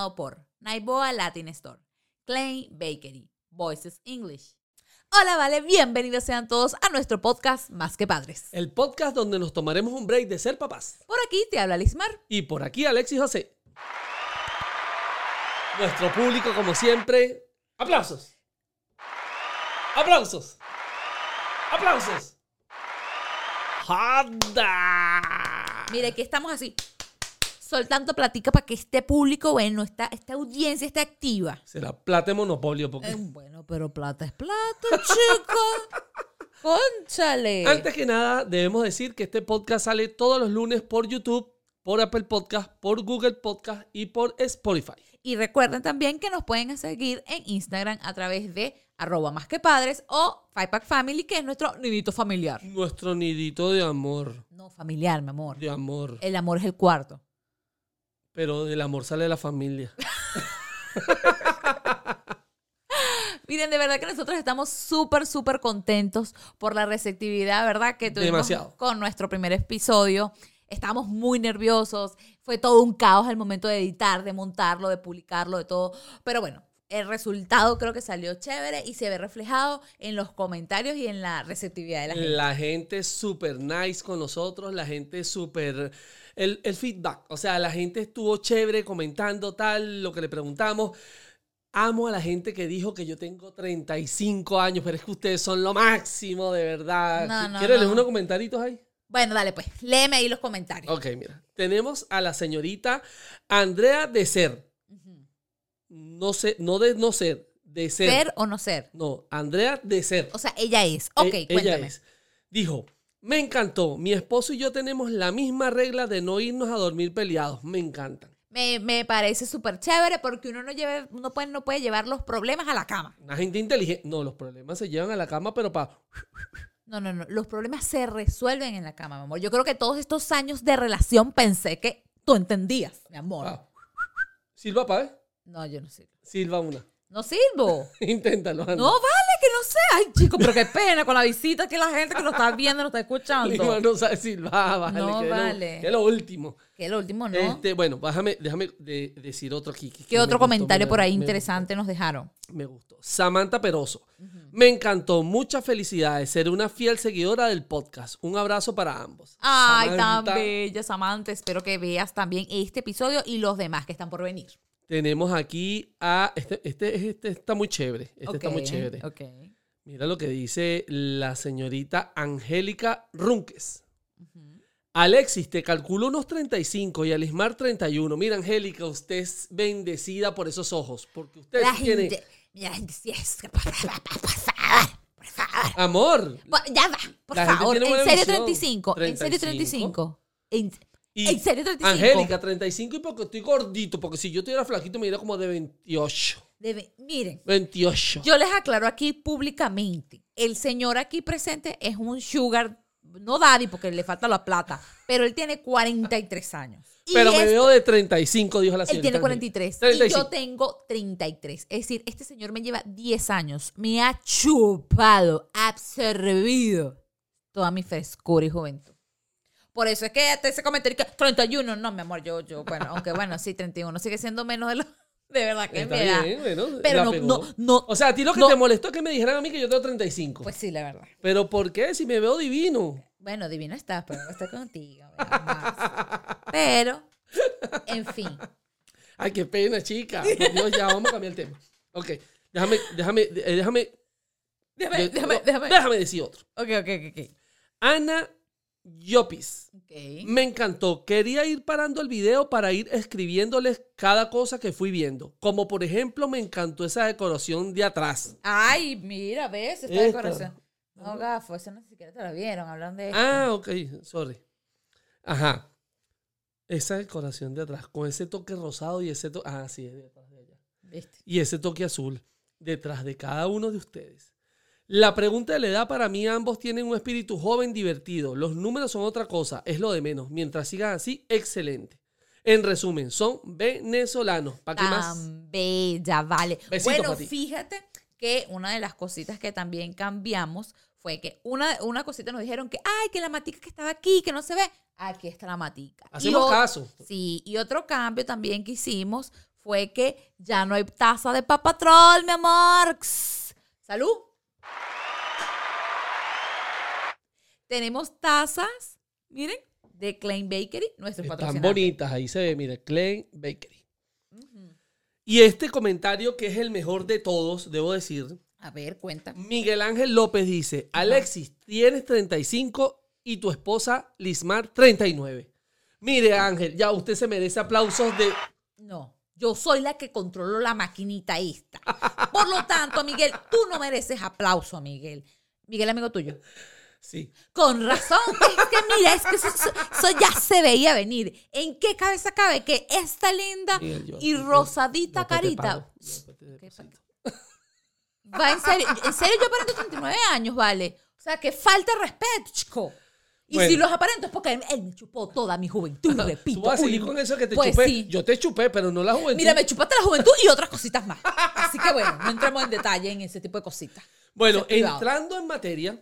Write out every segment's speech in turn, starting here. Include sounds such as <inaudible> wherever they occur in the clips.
patrocinado por Naiboa Latin Store, Klein Bakery, Voices English. Hola, vale, bienvenidos sean todos a nuestro podcast Más que Padres. El podcast donde nos tomaremos un break de ser papás. Por aquí te habla Lismar. Y por aquí Alexis José. Nuestro público, como siempre, aplausos. Aplausos. Aplausos. ¡Jada! Mire, aquí estamos así, soltando platica para que este público, bueno, esta, esta audiencia esté activa. Será plata de monopolio. Porque... Eh, bueno, pero plata es plata, <laughs> chico. Conchale. Antes que nada, debemos decir que este podcast sale todos los lunes por YouTube, por Apple Podcast, por Google Podcast y por Spotify. Y recuerden también que nos pueden seguir en Instagram a través de arroba más que padres o Five Pack Family, que es nuestro nidito familiar. Nuestro nidito de amor. No, familiar, mi amor. De amor. El amor es el cuarto. Pero del amor sale la familia. <laughs> Miren, de verdad que nosotros estamos súper, súper contentos por la receptividad, ¿verdad? Que tuvimos Demasiado. con nuestro primer episodio. Estábamos muy nerviosos. Fue todo un caos al momento de editar, de montarlo, de publicarlo, de todo. Pero bueno, el resultado creo que salió chévere y se ve reflejado en los comentarios y en la receptividad de la gente. La gente es súper nice con nosotros, la gente es súper... El, el feedback, o sea, la gente estuvo chévere comentando tal, lo que le preguntamos. Amo a la gente que dijo que yo tengo 35 años, pero es que ustedes son lo máximo, de verdad. No, no, ¿Quieres no. leer unos comentarios ahí? Bueno, dale pues, léeme ahí los comentarios. Ok, mira. Tenemos a la señorita Andrea de Ser. No sé, no de no ser, de ser. ¿Ser o no ser? No, Andrea de Ser. O sea, ella es. Ok, E- cuéntame. Ella es. Dijo, me encantó. Mi esposo y yo tenemos la misma regla de no irnos a dormir peleados. Me encantan. Me, me parece súper chévere porque uno no, lleve, uno puede, no puede llevar los problemas a la cama. Una gente inteligente. No, los problemas se llevan a la cama, pero para... No, no, no. Los problemas se resuelven en la cama, mi amor. Yo creo que todos estos años de relación pensé que tú entendías, mi amor. Silva, pa' ver. No, yo no sirvo. Silva una. No sirvo. <laughs> Inténtalo, Ana. No vale, que no sé. Ay, chico, pero qué pena con la visita que la gente que nos está viendo, nos está Lima escuchando. no sabe silbar, vale. No que es lo- vale. que es lo último. Que lo último, ¿no? Este, bueno, déjame, déjame de- decir otro aquí. que- ¿Qué otro gustó, comentario por ahí interesante nos dejaron? Me gustó. Samantha Peroso. Me encantó. Muchas felicidades. Ser una fiel seguidora del podcast. Un abrazo para ambos. Ay, tan bella, Samantha. Espero que veas también este episodio y los demás que están por venir. Tenemos aquí a. Este, este, este está muy chévere. Este está muy chévere. Ok. Mira lo que dice la señorita Angélica Runques. Alexis, te calculo unos 35 y Alismar 31. Mira, Angélica, usted es bendecida por esos ojos. Porque usted La tiene. gente, gente sí es que por favor, por favor, por favor. Amor. Ya va, por La favor. ¿En serio visión. 35? ¿En serio 35? ¿En, Y ¿En serio 35? Angélica, 35 y porque estoy gordito. Porque si yo estuviera flaquito, me iría como de 28. Debe- miren, 28. yo les aclaro aquí públicamente. El señor aquí presente es un sugar, no daddy porque le falta la plata, pero él tiene 43 años. Y Pero me es- veo de 35, dijo la Él señorita. tiene Angélica. 43 y 35. yo tengo 33. Es decir, este señor me lleva 10 años. Me ha chupado, absorbido toda mi frescura y juventud. Por eso es que hasta ese comentario que 31, no, mi amor, yo, yo, bueno, aunque bueno, sí, 31 sigue siendo menos de lo <laughs> de verdad que Está me da. bien, bueno, Pero la no, pegó. no, no. O sea, a ti lo que no. te molestó es que me dijeran a mí que yo tengo 35. Pues sí, la verdad. Pero ¿por qué? Si me veo divino. Bueno, divino estás, pero no estoy contigo. Pero, en fin. Ay, qué pena, chica. Por Dios, ya vamos a cambiar el tema. Ok, déjame, déjame, eh, déjame, Déjame, déjame, déjame. déjame decir otro. Ok, ok, ok. Ana Llopis. Ok. Me encantó. Quería ir parando el video para ir escribiéndoles cada cosa que fui viendo. Como por ejemplo, me encantó esa decoración de atrás. Ay, mira, ¿ves? Esta Esta. decoración. No, gafo, esa no siquiera te la vieron, hablan de esto. Ah, ok, sorry. Ajá. Esa decoración de atrás, con ese toque rosado y ese toque. Ah, sí, es detrás de ella. ¿Viste? Y ese toque azul, detrás de cada uno de ustedes. La pregunta de la edad para mí ambos tienen un espíritu joven divertido. Los números son otra cosa, es lo de menos. Mientras sigan así, excelente. En resumen, son venezolanos. ¿Para qué más? Tan bella, vale. Besito bueno, fíjate que una de las cositas que también cambiamos fue que una, una cosita nos dijeron que, ay, que la matica que estaba aquí, que no se ve. Aquí está la matica. Hacemos o- caso. Sí, y otro cambio también que hicimos fue que ya no hay taza de papatrol, mi amor. Salud. Tenemos tazas, miren, de Klein Bakery, nuestros Están bonitas, ahí se ve, mire, Klein Bakery. Y este comentario que es el mejor de todos, debo decir, A ver, cuenta. Miguel Ángel López dice, Alexis, tienes 35 y tu esposa Lismar 39. Mire Ángel, ya usted se merece aplausos de... No, yo soy la que controlo la maquinita esta. Por lo tanto, Miguel, tú no mereces aplauso, Miguel. Miguel, amigo tuyo. Sí. Con razón. Es que mira, es que eso, ya se veía venir. ¿En qué cabeza cabe que esta linda Miguel, yo- y yo- rosadita carita pago, después te ¿Qué deposito. va en serio? En serio, yo aparento 39 años, ¿vale? O sea, que falta respeto, chico. Y Bueno. si los aparento es porque él, él me chupó toda mi juventud, repito. Tú vas a seguir con eso que te pues chupé. sí. Yo te chupé, pero no la juventud. Mira, me chupaste la juventud y otras cositas más. Así que bueno, no entremos en detalle en ese tipo de cositas. Bueno, entrando en materia,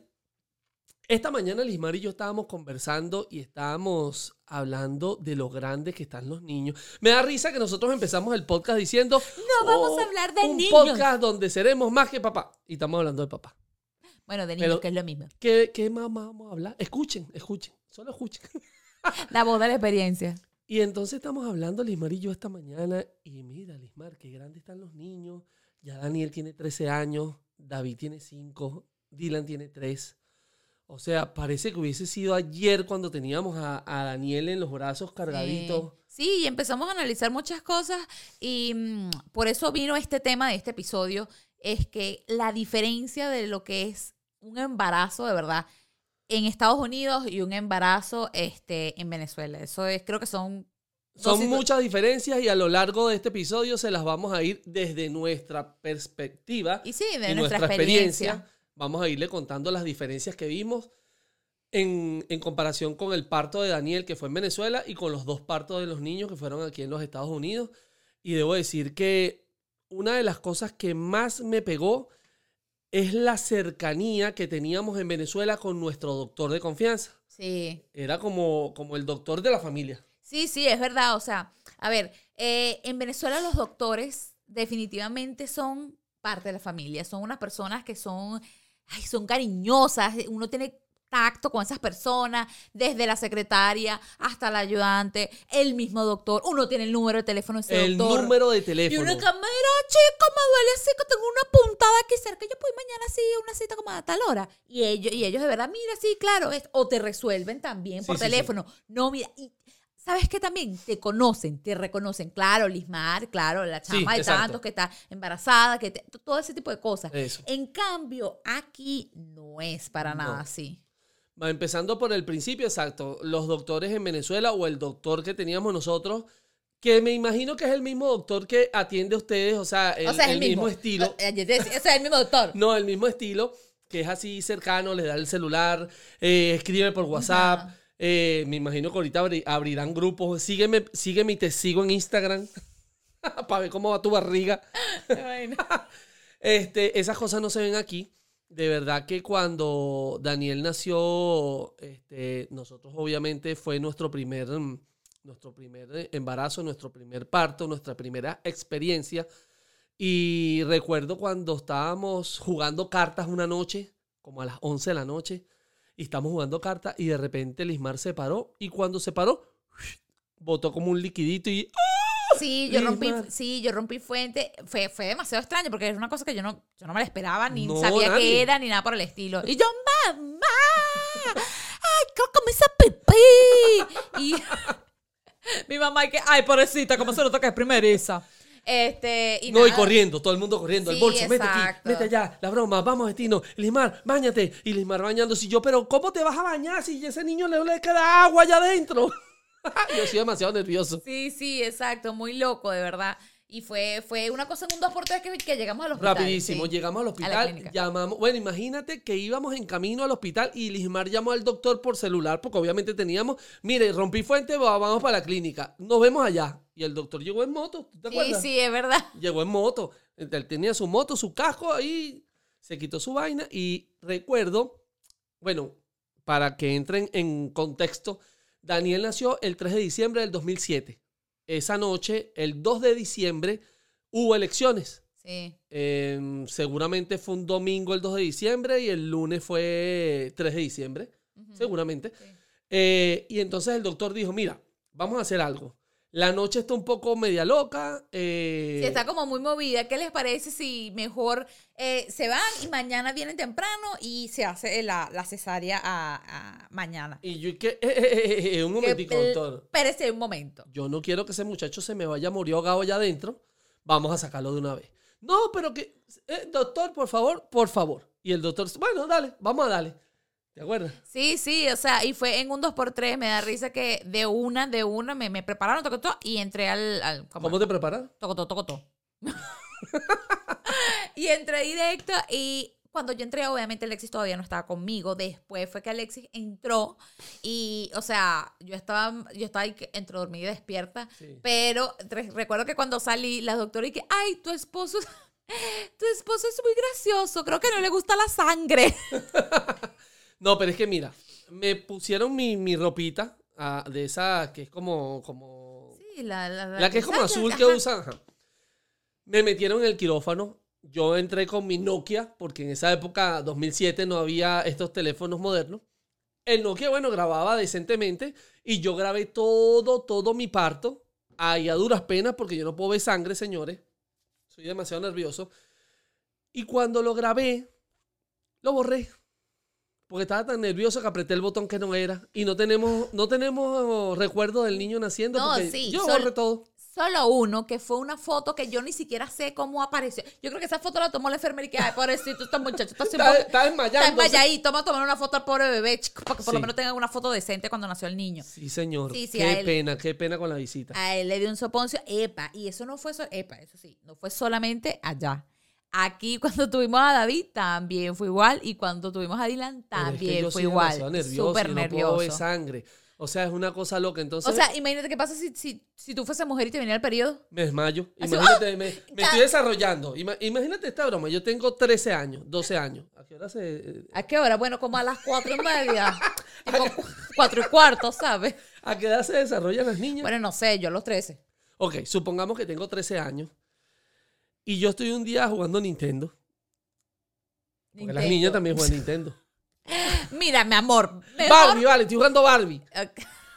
esta mañana Lismar y yo estábamos conversando y estábamos hablando de lo grandes que están los niños. Me da risa que nosotros empezamos el podcast diciendo... No vamos a hablar de un niños". podcast donde seremos más que papá. Y estamos hablando de papá. Bueno, de niños, Pero- que es lo mismo. ¿Qué, qué más vamos a hablar? Escuchen, escuchen. Solo escuchen. <laughs> La voz de la experiencia. Y entonces estamos hablando, Lismar y yo, esta mañana. Y mira, Lismar, qué grandes están los niños. Ya Daniel tiene 13 años, David tiene 5, Dylan tiene 3. O sea, parece que hubiese sido ayer cuando teníamos a, a Daniel en los brazos cargaditos. Sí. Sí, y empezamos a analizar muchas cosas y mm, por eso vino este tema de este episodio, es que la diferencia de lo que es un embarazo de verdad en Estados Unidos y un embarazo este, en Venezuela. Eso es, creo que son... Son muchas diferencias y a lo largo de este episodio se las vamos a ir desde nuestra perspectiva Y sí, de y nuestra, nuestra experiencia. experiencia. Vamos a irle contando las diferencias que vimos en, en comparación con el parto de Daniel que fue en Venezuela y con los dos partos de los niños que fueron aquí en los Estados Unidos. Y debo decir que una de las cosas que más me pegó es la cercanía que teníamos en Venezuela con nuestro doctor de confianza. Sí. Era como, como el doctor de la familia. Sí, sí, es verdad. O sea, a ver, eh, en Venezuela los doctores definitivamente son parte de la familia. Son unas personas que son, ay, son cariñosas. Uno tiene tacto con esas personas, desde la secretaria hasta la ayudante, el mismo doctor. Uno tiene el número de teléfono de ese El doctor. número de y teléfono. una cámara, chico, me duele así que tengo una puntada aquí cerca. Yo puedo ir mañana así, una cita como a tal hora. Y ellos, y ellos de verdad, mira, sí, claro. es- o te resuelven también por Sí, sí, sí. teléfono. No, mira. Y, ¿Sabes qué también? Te conocen, te reconocen. Claro, Lismar, claro, la Sí, chama de exacto. tantos que está embarazada, que te- todo ese tipo de cosas. Eso. En cambio, aquí no es para No. nada así. Empezando por el principio, exacto. Los doctores en Venezuela o el doctor que teníamos nosotros, que me imagino que es el mismo doctor que atiende a ustedes, o sea, el, o sea, es el mismo. estilo. Eh, yo te decía, O sea, el mismo doctor. No, el mismo estilo, que es así cercano, le da el celular, eh, escribe por WhatsApp. Ajá. Eh, me imagino que ahorita abri- abrirán grupos. Sígueme, sígueme y te sigo en Instagram <laughs> para ver cómo va tu barriga. <laughs> <laughs> Este, esas cosas no se ven aquí. De verdad que cuando Daniel nació, este, nosotros obviamente fue nuestro primer, mm, nuestro primer eh, embarazo, nuestro primer parto, nuestra primera experiencia. Y recuerdo cuando estábamos jugando cartas una noche, como a las 11 de la noche, y estamos jugando cartas y de repente Lismar se paró y cuando se paró, botó como un liquidito y Sí, yo rompí, sí, yo rompí fuente. Fue, fue demasiado extraño porque es una cosa que yo no, yo no me la esperaba, ni No, sabía nadie. qué era, ni nada por el estilo. Y yo, mamá, ay, me hice pipí. Y <laughs> <laughs> mi mamá, y que, ay, pobrecita, ¿cómo se nota que es primeriza? Este, y no, y nada. corriendo, todo el mundo corriendo, el bolso, mete aquí, exacto. mete allá, la broma, vamos, destino, Lismar, bañate. Y Lismar bañándose, y yo, pero ¿cómo te vas a bañar si ese niño le, le queda agua allá adentro? <laughs> yo soy demasiado nervioso. Sí, sí, exacto, muy loco, de verdad. Y fue, fue una cosa en un 2x3 que, que llegamos al hospital. Rapidísimo, sí. llegamos al hospital, llamamos, bueno, imagínate que íbamos en camino al hospital y Lismar llamó al doctor por celular, porque obviamente teníamos, mire, rompí fuente, va- vamos para la clínica, nos vemos allá. Y el doctor llegó en moto, ¿tú te Sí, acuerdas? sí, es verdad. Llegó en moto. Él tenía su moto, su casco ahí. Se quitó su vaina. Y recuerdo, bueno, para que entren en contexto, Daniel nació el 3 de diciembre del 2007. esa noche, el 2 de diciembre, hubo elecciones. Sí. Eh, seguramente fue un domingo el 2 de diciembre y el lunes fue 3 de diciembre, seguramente. Sí. Eh, y entonces el doctor dijo, mira, vamos a hacer algo. La noche está un poco media loca. eh, Sí, está como muy movida. ¿Qué les parece si mejor eh, se van y mañana vienen temprano y se hace la, la cesárea a, a mañana? Y yo, que, <laughs> eh, un momentico, Que- doctor. Espérese un momento. Yo no quiero que ese muchacho se me vaya a morir ahogado allá adentro. Vamos a sacarlo de una vez. No, pero que, eh, doctor, por favor, por favor. Y el doctor, bueno, dale, vamos a darle. ¿Te acuerdas? Sí, sí, o sea, y fue en un 2x3, me da risa que de una, de una, me, me prepararon, tocotó, y entré al... al ¿cómo? ¿Cómo te preparas? Tocotó, tocotó. <laughs> y entré directo y cuando yo entré, obviamente Alexis todavía no estaba conmigo. Después fue que Alexis entró y, o sea, yo estaba, yo estaba entre dormida y despierta. Sí. Pero re- recuerdo que cuando salí, la doctora y que, ay, tu esposo, <laughs> tu esposo es muy gracioso, creo que no le gusta la sangre. <laughs> No, pero es que mira, me pusieron mi, mi ropita ah, de esa que es como, como Sí, la, la, La que es como azul que Ajá. usan. ajá. Me metieron en el quirófano. Yo entré con mi Nokia, porque en esa época, 2007, no había estos teléfonos modernos. El Nokia, bueno, grababa decentemente y yo grabé todo, todo mi parto. Ahí a duras penas, porque yo no puedo ver sangre, señores. Soy demasiado nervioso. Y cuando lo grabé, lo borré. Porque estaba tan nervioso que apreté el botón que no era. Y no tenemos, no tenemos recuerdo del niño naciendo. No, porque sí, yo borré todo. Solo uno, que fue una foto que yo ni siquiera sé cómo apareció. Yo creo que esa foto la tomó la enfermera y que, ay, pobrecito, este muchacho está Está, está desmayando. Está desmayadito, toma tomar una foto al pobre bebé, chico, para que por lo menos tengan una foto decente cuando nació el niño. Sí, señor. Sí, sí, qué él. pena, qué pena con la visita. A él le dio un soponcio, epa, y eso no fue, so- epa, eso sí, no fue solamente allá. Aquí <laughs> cuando tuvimos a David también fue igual y cuando tuvimos a Dylan Pero es que también fue igual. nervioso, Súper yo no nervioso. sangre. O sea, es una cosa loca. Entonces, O sea, imagínate qué pasa si, si, si tú fuese mujer y te viniera el periodo. me desmayo. Así, Imagínate, me, me estoy desarrollando. Ima- imagínate esta broma. Yo tengo 13 años, 12 años. ¿A qué hora se.? ¿A qué hora? Bueno, como a las cuatro y media. <laughs> tipo cu- cuatro y cuarto, ¿sabes? ¿A qué edad se desarrollan las niñas? Bueno, no sé, yo a los 13. Ok, supongamos que tengo 13 años. Y yo estoy un día jugando Nintendo. Porque las Nintendo. niñas también juegan <laughs> Nintendo. Mira, mi amor. mejor- Barbie, vale, estoy jugando Barbie.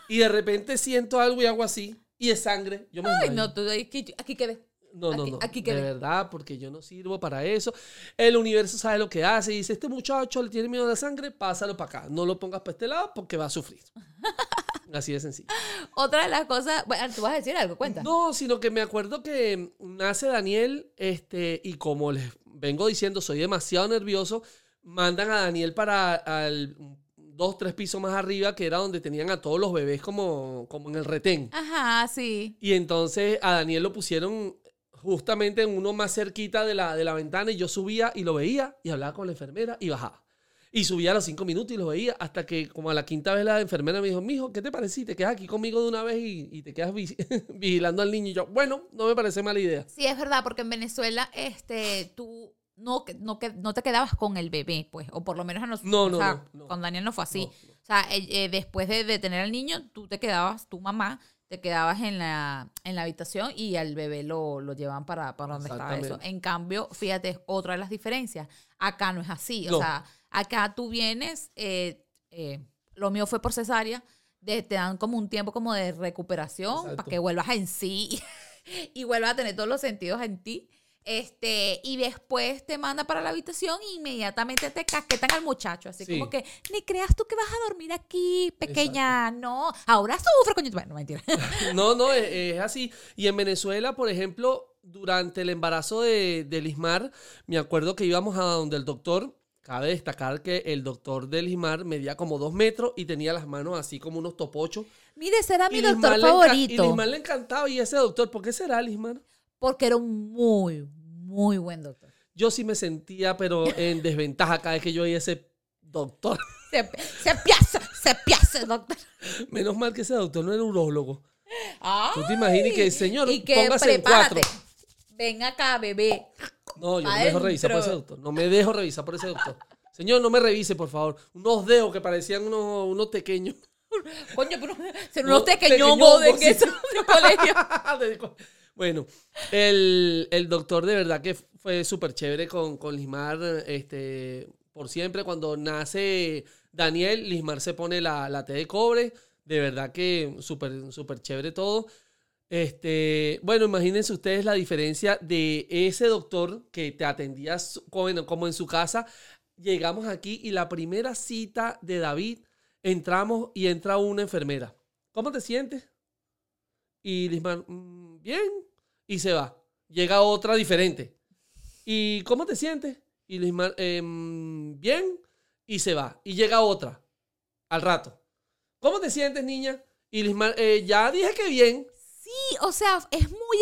Y de repente siento algo y hago así. Y es sangre. Yo me Ay, no, tú aquí, aquí quedé. No, no, Aquí- no. aquí de verdad, porque yo no sirvo para eso. El universo sabe lo que hace y dice, este muchacho le tiene miedo a la sangre, pásalo para acá. No lo pongas para este lado porque va a sufrir. <laughs> Así de sencillo. Otra de las cosas. Bueno, tú vas a decir algo, cuenta. No, sino que me acuerdo que nace Daniel, este, y como les vengo diciendo, soy demasiado nervioso, mandan a Daniel para al dos, tres pisos más arriba, que era donde tenían a todos los bebés como, como en el retén. Ajá, sí. Y entonces a Daniel lo pusieron justamente en uno más cerquita de la, de la ventana y yo subía y lo veía y hablaba con la enfermera y bajaba. Y subía a los cinco minutos y lo veía hasta que como a la quinta vez la enfermera me dijo, mijo, ¿qué te parece si te quedas aquí conmigo de una vez y, y te quedas vi- <laughs> vigilando al niño? Y yo, bueno, no me parece mala idea. Sí, es verdad, porque en Venezuela, este, tú no, que- no, no te quedabas con el bebé, pues, o por lo menos a nosotros. No, o no, sea, no, no. Con Daniel no fue así. O sea, eh, eh, después de, de tener al niño, tú te quedabas, tu mamá, te quedabas en la, en la habitación y al bebé lo, lo llevaban para, para donde estaba eso. En cambio, fíjate, es otra de las diferencias. Acá no es así. O sea, acá tú vienes, eh, eh, lo mío fue por cesárea, de- te dan como un tiempo como de recuperación Exacto. para que vuelvas en sí <laughs> y vuelvas a tener todos los sentidos en ti. Este, y después te manda para la habitación e inmediatamente te casquetan al muchacho. Así Sí. como que, ni creas tú que vas a dormir aquí, pequeña. No, ahora sufre, coño. Bueno, mentira. <laughs> No, no, es, es así. Y en Venezuela, por ejemplo, durante el embarazo de, de Lismar, me acuerdo que íbamos a donde el doctor, cabe destacar que el doctor de Lismar medía como dos metros y tenía las manos así como unos topochos. Mire, será mi Y doctor Lismar favorito. Y Lismar le encantaba. Y ese doctor, ¿por qué será Lismar? Porque era un muy, muy buen doctor. Yo sí me sentía, pero en <laughs> desventaja cada vez que yo oía ese doctor. Se, se piaza, se doctor. Menos mal que ese doctor no era urólogo. Ay, Tú te imaginas que, señor, y que póngase en cuatro. Ven acá, bebé. No, yo no me dejo revisar por ese doctor. No me dejo revisar por ese doctor. Señor, no me revise, por favor. Unos dedos que parecían unos, unos pequeños. Coño, pero se No, nos tequeñongo de que eso de colegio. <laughs> bueno, el, el doctor de verdad que fue súper chévere con, con Lismar, este, por siempre. Cuando nace Daniel, Lismar se pone la, la T de cobre. De verdad que súper, súper chévere todo. Este, bueno, imagínense ustedes la diferencia de ese doctor que te atendía como, como en su casa. Llegamos aquí y la primera cita de David, entramos y entra una enfermera. ¿Cómo te sientes? Y Lismar, "Mm, bien. Y se va. Llega otra diferente. ¿Y cómo te sientes? Y Lismar, "Em, bien. Y se va. Y llega otra. Al rato. ¿Cómo te sientes, niña? Y Lismar, "Eh, ya dije que bien. Sí, o sea, es muy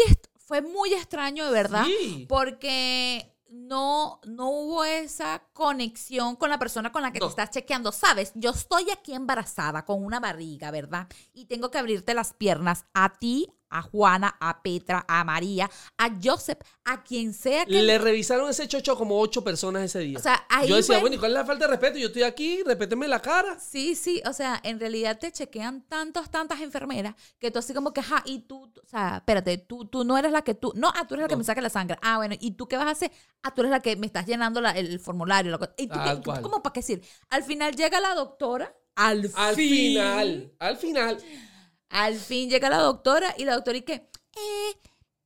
fue muy extraño de verdad. Sí. Porque no, no hubo esa conexión con la persona con la que No. te estás chequeando. Sabes, yo estoy aquí embarazada con una barriga, ¿verdad? Y tengo que abrirte las piernas a ti, a Juana, a Petra, a María, a Joseph, a quien sea que... Le revisaron ese chocho como ocho personas ese día. o sea, ahí Yo decía, fue- bueno, ¿y cuál es la falta de respeto? Yo estoy aquí, respéteme la cara. Sí, sí, o sea, en realidad te chequean tantas, tantas enfermeras que tú así como que, ajá, y tú, o sea, espérate, tú, tú no eres la que tú, no, ah, tú eres la que No. me saca la sangre. Ah, bueno, ¿y tú qué vas a hacer? Ah, tú eres la que me estás llenando la- el, formulario. la co- ¿Y tú, Tal qué-. ¿Cómo para qué decir? Al final llega la doctora, al, Al fin, final, al final. Al fin llega la doctora y la doctora y que, eh,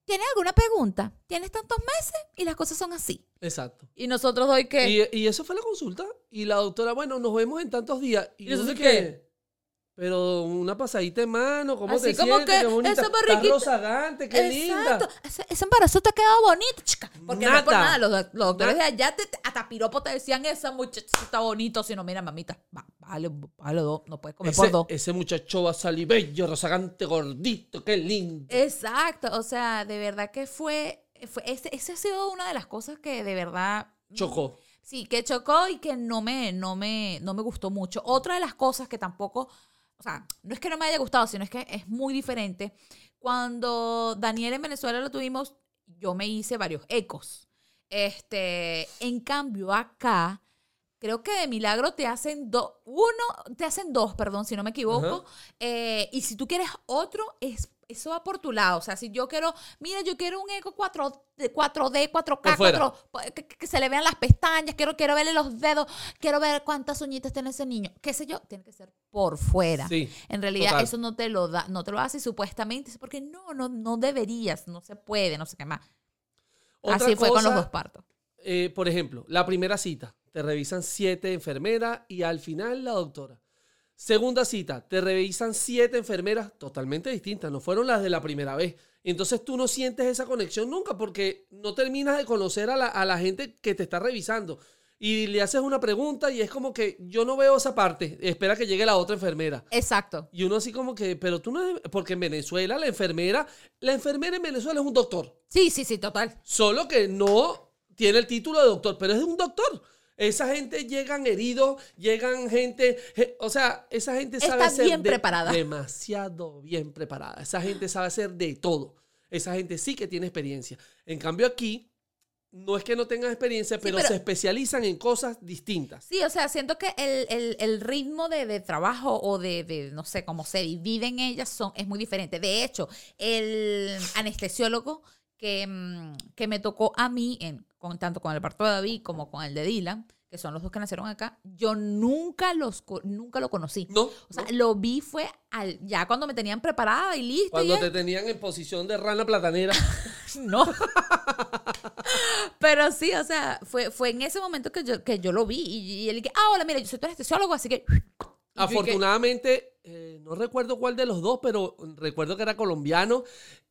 ¿tienes alguna pregunta? ¿Tienes tantos meses? Y las cosas son así. Exacto. Y nosotros doy que... Y, y eso fue la consulta. Y la doctora, bueno, nos vemos en tantos días. Y, ¿Y sé qué? Pero una pasadita de mano, ¿cómo Así te como sientes? que qué bonita. esa barriguita- rozagante, qué linda. Exacto. Ese, ese embarazo te ha quedado bonito, chica. Porque no es por Nada. nada. Los, los doctores Nada. de allá te, hasta piropo te decían, esa muchacha está bonito. Si no, mira, mamita, va, vale, vale dos. No puedes comer por Ese, dos. ese muchacho va a salir bello, rozagante, gordito, qué lindo. Exacto. O sea, de verdad que fue... fue ese, ese ha sido una de las cosas que de verdad... Chocó. Sí, que chocó y que no me, no me, no me gustó mucho. Otra de las cosas que tampoco, o sea, no es que no me haya gustado, sino es que es muy diferente. Cuando Daniel en Venezuela lo tuvimos, yo me hice varios ecos. Este, en cambio, acá, creo que de milagro te hacen dos, uno, te hacen dos, perdón, si no me equivoco. Eh, y si tú quieres otro, es, eso va por tu lado. O sea, si yo quiero, mira, yo quiero un eco 4, de 4D, 4K, Por fuera. 4, que, que se le vean las pestañas, quiero, quiero verle los dedos, quiero ver cuántas uñitas tiene ese niño. Qué sé yo, tiene que ser por fuera. Sí. En realidad, total. eso no te lo da, no te lo hace supuestamente, es porque no, no, no deberías, no se puede, no sé qué más. Otra Así fue con los cosa, dos partos. eh, por ejemplo, la primera cita, te revisan siete enfermeras y al final la doctora. Segunda cita, te revisan siete enfermeras totalmente distintas, no fueron las de la primera vez. Entonces tú no sientes esa conexión nunca porque no terminas de conocer a la, a la gente que te está revisando. Y le haces una pregunta y es como que yo no veo esa parte, espera que llegue la otra enfermera. Exacto. Y uno así como que, pero tú no... Porque en Venezuela la enfermera, la enfermera en Venezuela es un doctor. Sí, sí, sí, total. Solo que no tiene el título de doctor, pero es un doctor. Esa gente llegan heridos, llegan gente, o sea, esa gente sabe Está hacer bien de- preparada. demasiado bien preparada. Esa gente sabe hacer de todo. Esa gente sí que tiene experiencia. En cambio aquí no es que no tengan experiencia, pero, pero- se especializan en cosas distintas. Sí, o sea, siento que el, el- el ritmo de, de trabajo o de, de, no sé, cómo se dividen ellas son, es muy diferente. De hecho, el anestesiólogo que, mm, que me tocó a mí, en, con, tanto con el parto de David como con el de Dylan, que son los dos que nacieron acá, yo nunca, los, nunca lo conocí. ¿No? O sea, ¿No? lo vi fue al, ya cuando me tenían preparada y lista. Cuando y te tenían en posición de rana platanera. <laughs> No. Pero sí, o sea, fue, fue en ese momento que yo, que yo lo vi. Y, y él dije, ah, hola, mira, yo soy tu anestesiólogo, así que. Afortunadamente, eh, no recuerdo cuál de los dos, pero recuerdo que era colombiano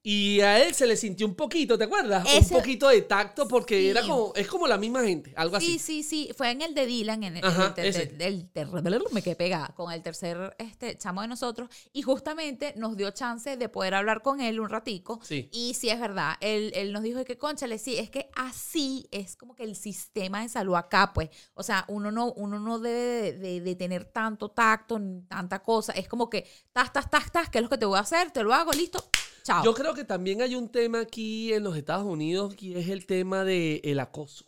y a él se le sintió un poquito, ¿te acuerdas? Ese- Un poquito de tacto porque Sí. era como, es como la misma gente, algo Sí, así. sí, sí. Fue en el de Dylan, en el, Ajá, el me quedé pegada con el tercer este, chamo de nosotros. Y justamente nos dio chance de poder hablar con él un ratico. Sí. Y sí, es verdad. Él, él nos dijo que, conchale, sí, es que así es como que el sistema de salud acá, pues. O sea, uno no, uno no debe de, de- de tener tanto tacto, ni tanta cosa. Es como que, tas, tas, tas, tas, ¿qué es lo que te voy a hacer? Te lo hago, listo. Chao. Yo creo que también hay un tema aquí en los Estados Unidos y es el tema del acoso.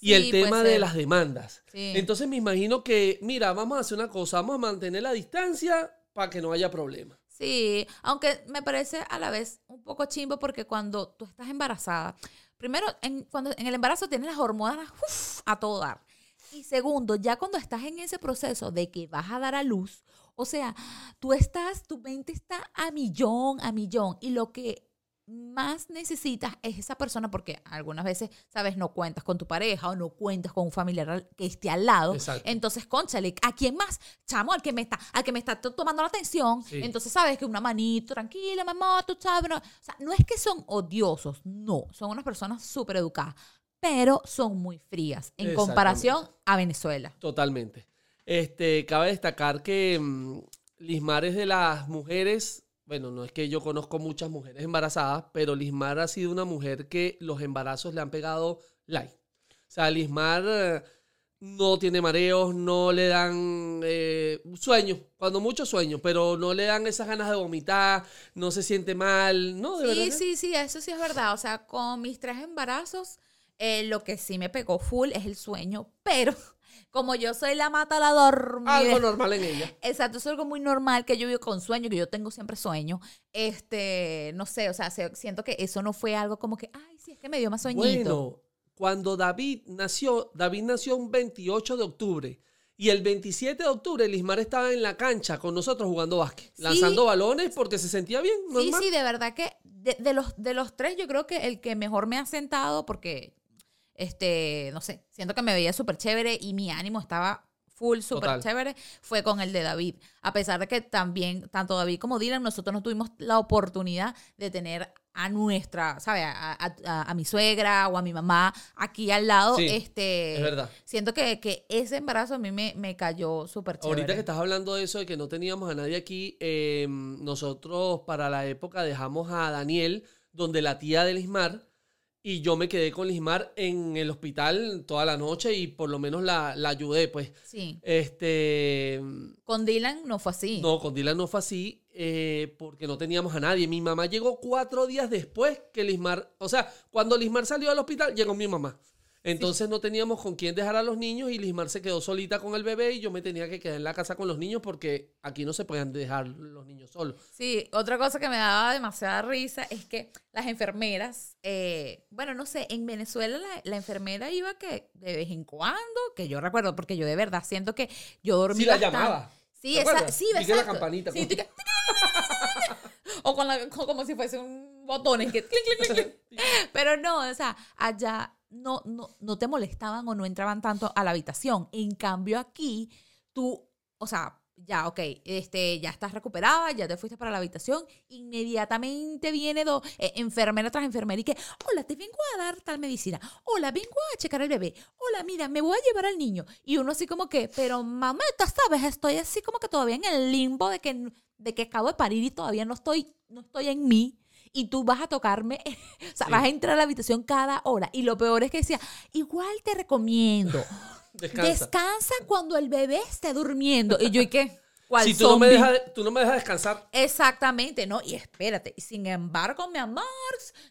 Y Sí, el tema de las demandas. Sí. Entonces me imagino que, mira, vamos a hacer una cosa, vamos a mantener la distancia, para que no haya problema. Sí, aunque me parece a la vez un poco chimbo porque cuando tú estás embarazada, primero, en, cuando en el embarazo tienes las hormonas uf, a todo dar. Y segundo, ya cuando estás en ese proceso de que vas a dar a luz, o sea, tú estás, tu mente está a millón, a millón. Y lo que más necesitas es esa persona porque algunas veces, sabes, no cuentas con tu pareja o no cuentas con un familiar que esté al lado. Exacto. Entonces, conchale, ¿a quién más? Chamo, al que me está, al que me está to- tomando la atención. Sí. Entonces, sabes que una manito, tranquila, mamá, tú sabes. No. O sea, no es que son odiosos, no. Son unas personas súper educadas, pero son muy frías en comparación a Venezuela. Totalmente. Este, cabe destacar que mm, Lismar es de las mujeres, bueno, no es que yo conozco muchas mujeres embarazadas, pero Lismar ha sido una mujer que los embarazos le han pegado light. O sea, Lismar eh, no tiene mareos, no le dan eh, sueño, cuando mucho sueño, pero no le dan esas ganas de vomitar, no se siente mal, ¿no? De verdad. Sí, que- sí, sí, eso sí es verdad. O sea, con mis tres embarazos, eh, lo que sí me pegó full es el sueño, pero como yo soy la mata la dormida. Algo <laughs> normal en ella. Exacto, es algo muy normal que yo vivo con sueño, que yo tengo siempre sueño. Este, no sé, o sea, se- siento que eso no fue algo como que, ay, sí, es que me dio más sueñito. Bueno, cuando David nació, David nació un 28 de octubre. Y el 27 de octubre, Lismar estaba en la cancha con nosotros jugando básquet, Sí. lanzando balones porque se sentía bien, sí, sí, de verdad que de, de los, de los tres, yo creo que el que mejor me ha sentado, porque, este, no sé, siento que me veía súper chévere y mi ánimo estaba full, súper chévere, fue con el de David. A pesar de que también, tanto David como Dylan, nosotros no tuvimos la oportunidad de tener a nuestra, ¿sabes? A, a- mi suegra o a mi mamá aquí al lado. Sí, este, es verdad. Siento que, que ese embarazo a mí me, me cayó súper chévere. Ahorita que estás hablando de eso, de que no teníamos a nadie aquí, eh, nosotros para la época dejamos a Daniel, donde la tía de Lismar, y yo me quedé con Lismar en el hospital toda la noche y por lo menos la, la ayudé, pues. Sí. Este, Con Dylan no fue así. No, con Dylan no fue así eh, porque no teníamos a nadie. Mi mamá llegó cuatro días después que Lismar, o sea, cuando Lismar salió del hospital, llegó mi mamá. Entonces no teníamos con quién dejar a los niños y Lismar se quedó solita con el bebé y yo me tenía que quedar en la casa con los niños porque aquí no se podían dejar los niños solos. Sí, otra cosa que me daba demasiada risa es que las enfermeras, eh, bueno, no sé, en Venezuela la, la enfermera iba que de vez en cuando, que yo recuerdo, porque yo de verdad siento que yo dormí Sí, la bastante. llamaba. Sí, ¿Te esa, sí, la campanita, Sí, que- <laughs> o con la, con- como si fuese un botón que. <laughs> <laughs> Pero no, o sea, allá no, no, no te molestaban o no entraban tanto a la habitación. En cambio, aquí, tú, o sea, ya, ok, este, ya estás recuperada, ya te fuiste para la habitación, inmediatamente viene do, eh, enfermera tras enfermera y que, hola, te vengo a dar tal medicina, hola, vengo a checar al bebé, hola, mira, me voy a llevar al niño. Y uno así como que, pero mamita, ¿sabes? Estoy así como que todavía en el limbo de que, de que acabo de parir y todavía no estoy, no estoy en mí. Y tú vas a tocarme, <laughs> o sea, Sí. vas a entrar a la habitación cada hora. Y lo peor es que decía, igual te recomiendo, <laughs> Descansa. descansa cuando el bebé esté durmiendo. Y yo, ¿y qué? ¿Cuál si tú no, me dejas, de- tú no me dejas descansar, Exactamente, ¿no? Y espérate, y sin embargo, mi amor,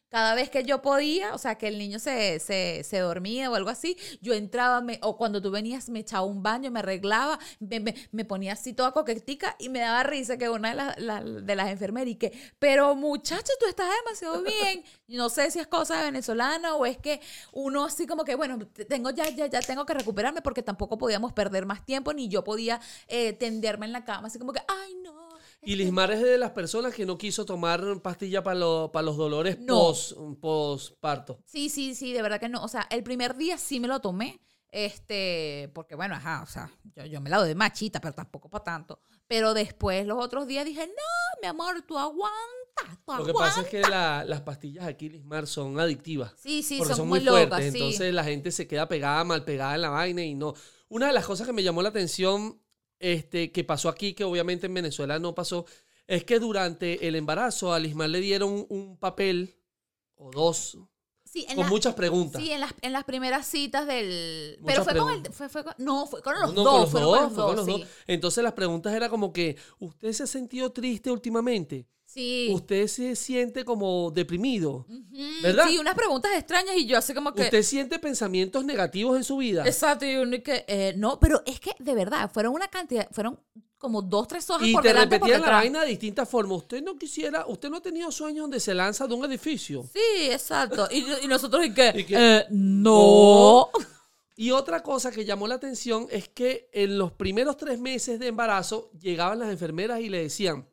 cada vez que yo podía, o sea, que el niño se, se, se dormía o algo así, yo entraba, me- o cuando tú venías, me echaba un baño, me arreglaba, me, me- me ponía así toda coquetica y me daba risa que una de, las- la- de las enfermeras y que, pero muchacho, tú estás demasiado bien. <laughs> No sé si es cosa de venezolana o es que uno así como que, bueno, te- tengo ya, ya, ya tengo que recuperarme porque tampoco podíamos perder más tiempo, ni yo podía eh, tenderme en la cama, así como que, ay, no. Y Lismar es de las personas que no quiso tomar pastilla para los dolores No. post, postparto. Sí, sí, sí, de verdad que no. O sea, el primer día sí me lo tomé. Este, porque bueno, ajá, o sea, yo, yo me la doy de machita, pero tampoco para tanto. Pero después, los otros días dije, no, mi amor, tú aguantas, tú Lo que aguantas. pasa es que la- las pastillas aquí, Lismar, son adictivas. Sí, sí, porque son, son, muy, muy locas, fuertes. sí. Entonces la gente se queda pegada, mal pegada en la vaina y no. Una de las cosas que me llamó la atención, este, que pasó aquí, que obviamente en Venezuela no pasó, es que durante el embarazo a Lismar le dieron un papel o dos Sí, en con la- muchas preguntas. Sí, en las, en las primeras citas del... Muchas pero fue con el... Fue, fue con- no, fue con los No, dos. con los fueron dos, con los fue con dos, los sí. dos. Entonces las preguntas era como que, ¿usted se ha sentido triste últimamente? Sí. usted se siente como deprimido. ¿verdad? Sí, unas preguntas extrañas y yo así como que... Usted siente pensamientos negativos en su vida. Exacto, y uno que... eh, no, pero es que de verdad, fueron una cantidad, fueron como dos, tres hojas Y por te delante por repetían la vaina de distintas formas. Usted no quisiera, usted no ha tenido sueños donde se lanza de un edificio. Sí, exacto. Y, y nosotros. ¿Y qué? <laughs> eh, no. <laughs> Y otra cosa que llamó la atención es que en los primeros tres meses de embarazo llegaban las enfermeras y le decían,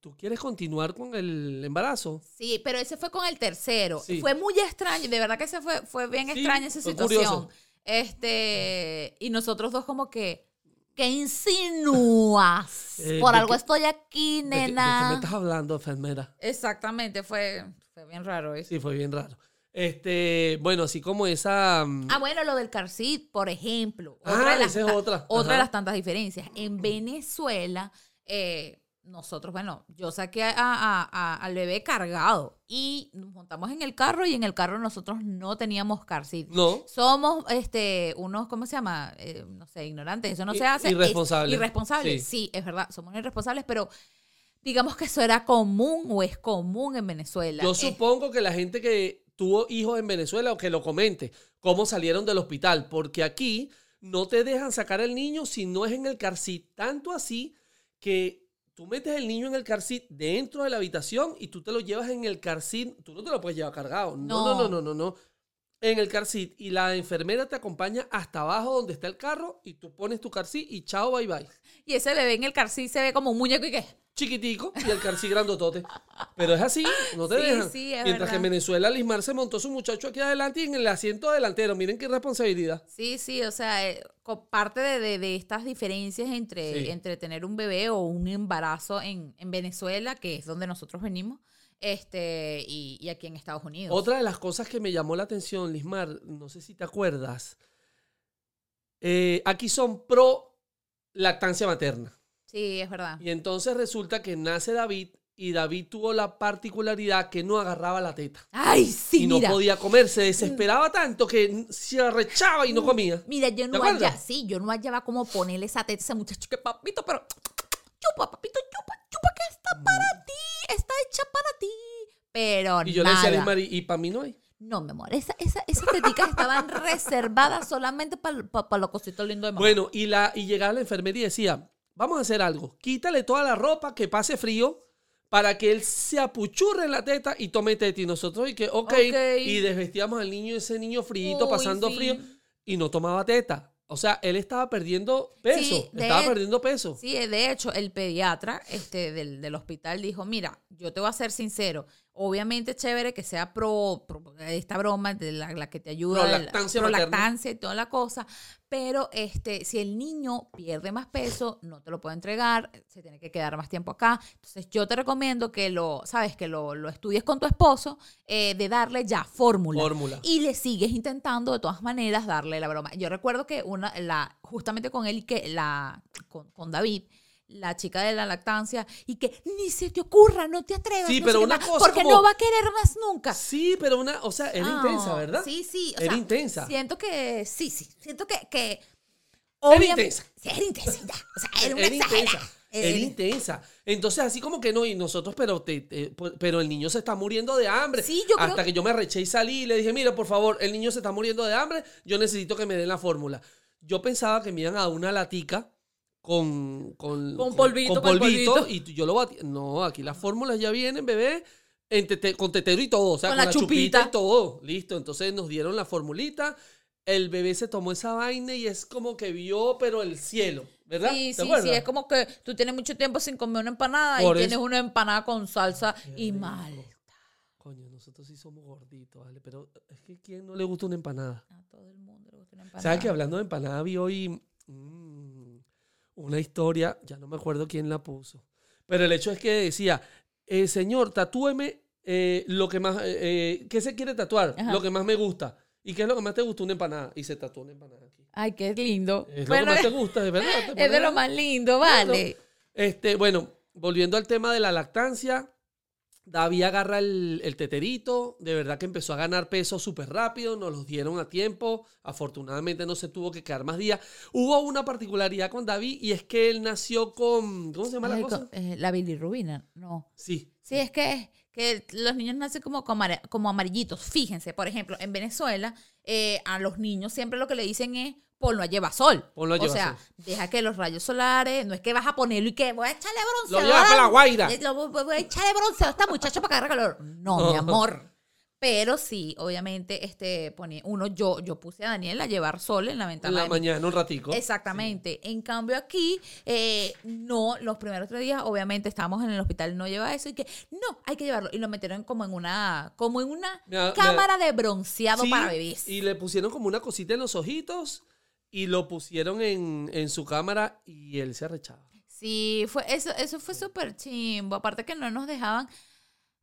¿tú quieres continuar con el embarazo? Sí, pero ese fue con el tercero. Sí. Fue muy extraño, de verdad que ese fue, fue bien Sí, extraña esa fue situación. curioso. Este, y nosotros dos como que, ¿qué insinúas? <laughs> Eh, Por ¿de algo estoy aquí, ¿De qué- ¿De, qué nena. me estás hablando, enfermera? Exactamente, fue, fue bien raro eso. Sí, fue bien raro. Este, bueno, así como esa... mm, Ah, bueno, lo del car seat, por ejemplo. Ah, Otra, de las, esa es otra. otra de las tantas diferencias. En Venezuela, eh, nosotros, bueno, yo saqué a- a- a- al bebé cargado y nos montamos en el carro y en el carro nosotros no teníamos car seat. no, Somos este unos, ¿cómo se llama? Eh, no sé, ignorantes. Eso no I- se hace. Es irresponsables. Irresponsables, Sí. sí. es verdad. Somos irresponsables, pero digamos que eso era común o es común en Venezuela. yo supongo que la gente que tuvo hijos en Venezuela o que lo comente, cómo salieron del hospital, porque aquí no te dejan sacar al niño si no es en el car seat, tanto así que tú metes el niño en el car seat dentro de la habitación y tú te lo llevas en el car seat, tú no te lo puedes llevar cargado, no, no, No. no, no, no. En el car seat y la enfermera te acompaña hasta abajo donde está el carro y tú pones tu car seat y chao, bye bye. Y ese bebé en el car seat se ve como un muñeco y qué. Chiquitico y el carcí grandotote. Pero es así, no te Sí, dejan. sí, es Mientras que en. Venezuela Lismar se montó su muchacho aquí adelante y en el asiento delantero. Miren qué responsabilidad. Sí, sí, o sea, eh, parte de, de- de estas diferencias entre, Sí. entre tener un bebé o un embarazo en, en Venezuela, que es donde nosotros venimos, este, y, y aquí en Estados Unidos. Otra de las cosas que me llamó la atención, Lismar, no sé si te acuerdas, eh, aquí son pro lactancia materna. Sí, es verdad. Y entonces resulta que nace David y David tuvo la particularidad que no agarraba la teta. Ay, sí, y no mira. podía comer, se desesperaba tanto que se arrechaba y no comía. Mira, yo ¿Te no hallaba, sí, yo no hallaba cómo ponerle esa teta a ese muchacho que papito, pero chupa, papito, chupa, chupa, que está para ti, está hecha para ti. Pero Y yo le decía a Lismar, y, para mí no hay. No, mi amor, esa, esa, esas teticas estaban <laughs> reservadas solamente para los cositos lindos de mamá. Bueno, y, la, y llegaba la enfermera y decía, vamos a hacer algo, quítale toda la ropa, que pase frío, para que él se apuchurre en la teta y tome teta. Y nosotros, y que, ok, Ok. y desvestíamos al niño, ese niño frío, pasando sí. frío, y no tomaba teta. O sea, él estaba perdiendo peso, Sí, estaba perdiendo peso. Sí, de hecho, el pediatra este, del, del hospital dijo, mira, yo te voy a ser sincero, obviamente es chévere que sea pro, pro- esta broma de la, la que te ayuda, Prolactancia materna. prolactancia y toda la cosa, pero este, si el niño pierde más peso, no te lo puedo entregar, se tiene que quedar más tiempo acá. Entonces yo te recomiendo que lo, sabes, que lo, lo estudies con tu esposo, eh, de darle ya fórmula. Fórmula. Y le sigues intentando de todas maneras darle la broma. Yo recuerdo que una, la, justamente con él y que la, con, con David, la chica de la lactancia, y que ni se te ocurra, no te atrevas. Sí, no pero una cosa Porque como- no va a querer más nunca. Sí, pero una, o sea, era Ah, intensa, ¿verdad? Sí, sí. o Era sea, intensa. Siento que, sí, sí. Siento que. que Era intensa. Sí, era intensa. ya. O sea, era <laughs> una Era intensa. Era Era- intensa. Entonces, así como que no, y nosotros, pero te, pero el niño se está muriendo de hambre. Sí, yo creo- Hasta que yo me arreché y salí y le dije, mira, por favor, el niño se está muriendo de hambre, yo necesito que me den la fórmula. Yo pensaba que me iban a dar una latica con, con, Con polvito, con con polvito, polvito. y yo lo batí. No, aquí las fórmulas ya vienen, bebé, en tete- con tetero y todo, o sea, Con con, la la, chupita. chupita. y todo. Listo, entonces nos dieron la formulita. El bebé se tomó esa vaina y es como que vio, pero el cielo, ¿verdad? Sí, ¿Te sí, acuerdas? sí, es como que tú tienes mucho tiempo sin comer una empanada Por y eso. tienes una empanada con salsa Qué y rico. mal. Coño, nosotros sí somos gorditos, ¿vale? Pero es que ¿quién no le gusta una empanada? A todo el mundo le gusta una empanada. ¿Sabes que hablando de empanada vi hoy mm, una historia, ya no me acuerdo quién la puso, pero el hecho es que decía, eh, señor, tatúeme eh, lo que más, eh, eh, ¿qué se quiere tatuar? Ajá. Lo que más me gusta. ¿Y qué es lo que más te gusta? Una empanada. Y se tatuó una empanada aquí. Ay, qué lindo. Es Bueno, lo que más te gusta, de verdad. <laughs> es de lo más lindo, vale. Este, bueno, volviendo al tema de la lactancia, David agarra el, el teterito, de verdad que empezó a ganar peso súper rápido, nos los dieron a tiempo, afortunadamente no se tuvo que quedar más días. Hubo una particularidad con David y es que él nació con, ¿cómo se llama la cosa? co- eh, la bilirrubina, no. Sí, Sí, es que, que los niños nacen como, como amarillitos. Fíjense, por ejemplo, en Venezuela, eh, a los niños siempre lo que le dicen es ponlo a llevar sol. Ponlo a o llevar sea, sol. deja que los rayos solares, no es que vas a ponerlo y que voy a echarle Lo bronceador. llevas para la Guaira. eh, lo voy- a echarle bronceador a esta muchacha para que calor. No, mi <laughs> amor. Pero sí, obviamente, este, pone, uno, yo, yo puse a Daniel a llevar sol en la ventana. en la de mi mañana un ratico. Exactamente. En cambio aquí, eh, no, los primeros tres días, obviamente estábamos en el hospital, no lleva eso y que, no, hay que llevarlo. Y lo metieron como en una, como en una Me me cámara de bronceado Sí, para bebés. Y le pusieron como una cosita en los ojitos y lo pusieron en, en su cámara y él se arrechaba. Sí, fue, eso, eso fue súper chimbo. Aparte que no nos dejaban.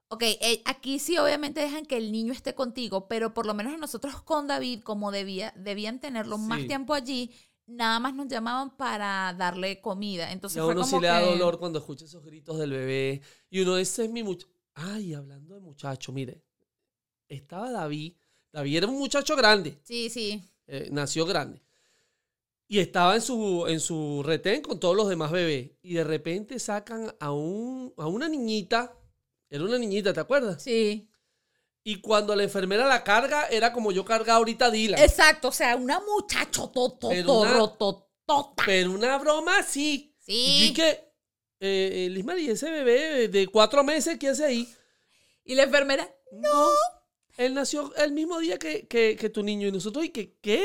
Ok, eh, aquí sí obviamente dejan que el niño esté contigo, pero por lo menos nosotros con David, como debía, debían tenerlo más tiempo allí, nada más nos llamaban para darle comida. Entonces Y a uno sí le da que- dolor cuando escucha esos gritos del bebé. Y uno, ese es mi muchacho. Ay, hablando de muchacho, mire. Estaba David. David era un muchacho grande. Sí, sí. eh, nació grande. Y estaba en su, en su retén con todos los demás bebés. Y de repente sacan a, un, a una niñita. Era una niñita, ¿te acuerdas? Sí. Y cuando la enfermera la carga, era como yo cargaba ahorita a Dylan. Exacto, o sea, una muchacho Pero una- totototota. Pero una broma sí. Sí. Y que, eh, eh, Liz María, ese bebé de cuatro meses, ¿qué hace ahí? Y la enfermera, No. Él nació el mismo día que, que, que tu niño. Y nosotros, ¿y que qué?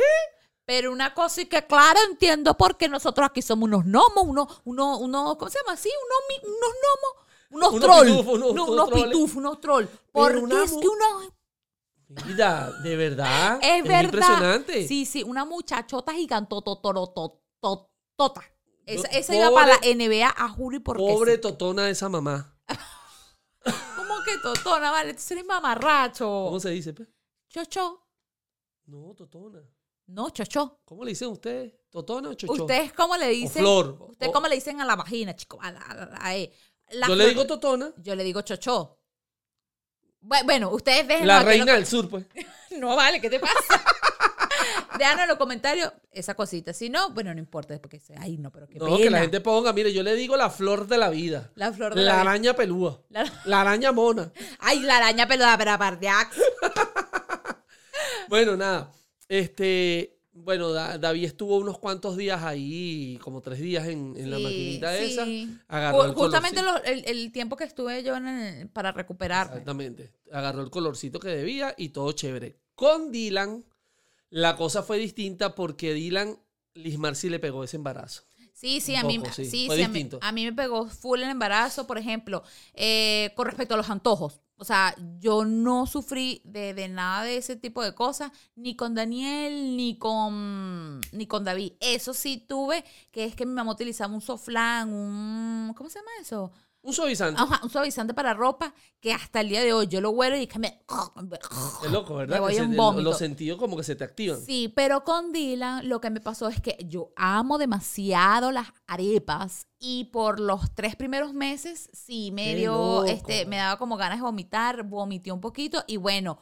Pero una cosa y que claro entiendo porque nosotros aquí somos unos gnomos, unos, unos, unos ¿cómo se llama así? Unos, mi- unos gnomos, unos Unos trolls, pitufos, unos- no, pitufos, unos trolls. Porque una es que uno Mira, de verdad. <laughs> es verdad. impresionante. Sí, sí, una muchachota gigantototototota. Esa, esa iba para la NBA a Juri porque Pobre sí. totona esa mamá. <laughs> ¿Cómo que totona? Vale, tú eres mamarracho. ¿Cómo se dice? pe? Chocho. No, totona. No, chocho. ¿Cómo le dicen ustedes? ¿Totona o chocho? ¿Ustedes cómo le dicen? flor. ¿Ustedes O- cómo le dicen a la vagina, chico? A la- a la- a- la Yo le digo totona. Yo le digo chocho. Bu- Bueno, ustedes ven. La reina del sur, pues. <laughs> No vale, ¿qué te pasa? <laughs> Déjanos en los comentarios esa cosita. Si no, bueno, no importa, porque se- ay, no, pero qué No, pena. que la gente ponga, mire, yo le digo la flor de la vida. La flor de La la, araña pelúa. La- La araña mona. Ay, la araña peluda, pero aparte. ah, <laughs> Bueno, nada. Este, bueno, Da- David estuvo unos cuantos días ahí, como tres días en, en la maquinita sí. esa. Agarró el Justamente colorcito. lo- el, el tiempo que estuve yo en el- para recuperarme. Exactamente. Agarró el colorcito que debía y todo chévere. Con Dylan, la cosa fue distinta porque Dylan, Lismar sí le pegó ese embarazo. Sí, sí, a mí, poco, sí. sí, Fue sí, a mí, distinto. a mí me pegó full el embarazo, por ejemplo, eh, con respecto a los antojos. O sea, yo no sufrí de, de nada de ese tipo de cosas, ni con Daniel, ni con, ni con David. Eso sí tuve, que es que mi mamá utilizaba un soflán, un... ¿Cómo se llama eso? Un suavizante. Ajá, un suavizante para ropa, que hasta el día de hoy yo lo huelo y que me... Es loco, ¿verdad? Me voy Que se- un vómito. los sentidos como que se te activan. Sí, pero con Dylan lo que me pasó es que yo amo demasiado las arepas y por los tres primeros meses sí me Qué dio, loco. este, me daba como ganas de vomitar, vomité un poquito y bueno,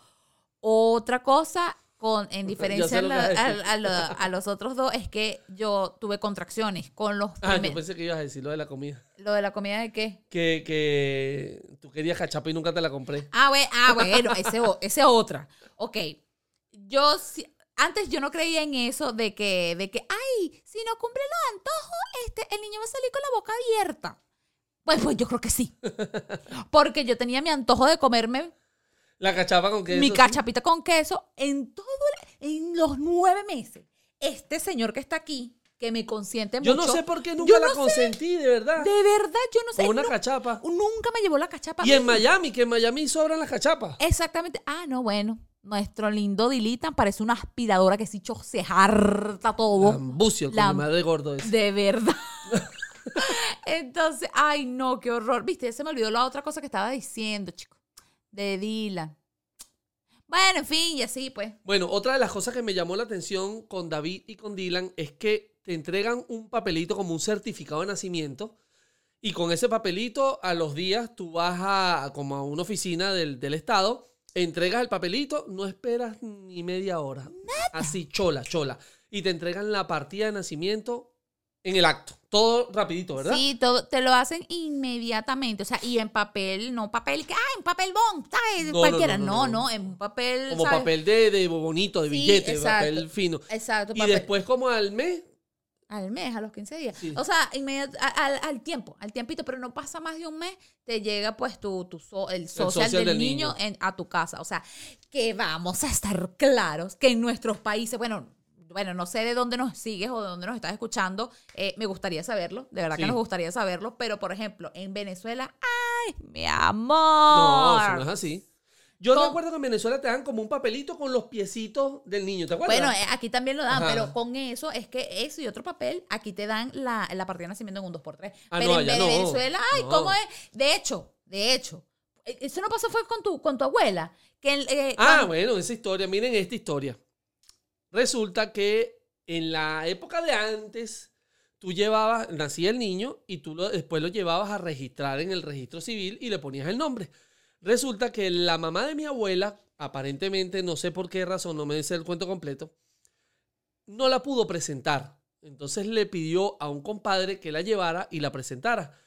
otra cosa con, en diferencia lo a a- los otros dos es que yo tuve contracciones con los Ah, yo primer- pensé que ibas a decir lo de la comida. lo de la comida de qué. Que, que tú querías cachapa y nunca te la compré. Ah, bue- ah, bueno, ese, <laughs> ese otra. Ok. Yo antes yo no creía en eso de que, de que, ay, si no cumple los antojos, este, el niño va a salir con la boca abierta. Pues, pues yo creo que sí. <laughs> Porque yo tenía mi antojo de comerme La cachapa con queso. mi cachapita con queso en todo el- en los nueve meses. Este señor que está aquí, que me consiente Yo mucho. no sé por qué nunca yo la no sé, consentí, de verdad. De verdad, yo no sé. Con una nu- cachapa. Nunca me llevó la cachapa. Y en Miami, que en Miami sobran las cachapas. Exactamente. Ah, no, bueno. Nuestro lindo Dilitan parece una aspiradora que sí cho- se harta todo. Ambucio, con La- mi madre gordo ese. De verdad. <laughs> Entonces, ay, no, qué horror. Viste, se me olvidó la otra cosa que estaba diciendo, chico. De Dylan. Bueno, en fin, y así, pues. Bueno, otra de las cosas que me llamó la atención con David y con Dylan es que te entregan un papelito como un certificado de nacimiento Y con ese papelito, a los días, tú vas a como a una oficina del, del Estado, entregas el papelito, no esperas ni media hora. Así, chola, chola. Y te entregan la partida de nacimiento en el acto. Todo rapidito, ¿verdad? Sí, todo, te lo hacen inmediatamente. O sea, y en papel, no papel que, ah, en papel bond, ¿sabes? No, Cualquiera. no, No no, no, en un papel. Como ¿sabes? papel de, de bonito, de Sí, billete, exacto. papel fino. Exacto, Y después, como al mes, Al mes, a los 15 días. Sí. O sea, inmediat- a- al, al tiempo, al tiempito, pero no pasa más de un mes, te llega pues tu, tu so- el, social social del, del niño, niño. en- a tu casa. O sea, que vamos a estar claros que en nuestros países, bueno, bueno, no sé de dónde nos sigues o de dónde nos estás escuchando, eh, me gustaría saberlo, de verdad que nos gustaría saberlo, pero por ejemplo, en Venezuela, ¡ay, mi no, amor! eso no es así. Yo Con- recuerdo que en Venezuela te dan como un papelito con los piecitos del niño, ¿te acuerdas? Bueno, eh, aquí también lo dan, Ajá. pero con eso es que eso y otro papel, aquí te dan la, la partida de nacimiento en un 2x3. Ah, pero no, en no. Venezuela, ay, No. ¿cómo es? De hecho, de hecho, eh, eso no pasó fue con tu, con tu abuela. Que eh, Ah, cuando- bueno, esa historia. Miren esta historia. Resulta que en la época de antes, tú llevabas, nacía el niño y tú lo- después lo llevabas a registrar en el registro civil y le ponías el nombre. Resulta que la mamá de mi abuela, aparentemente, no sé por qué razón, no me dice el cuento completo, no la pudo presentar. Entonces le pidió a un compadre que la llevara y la presentara.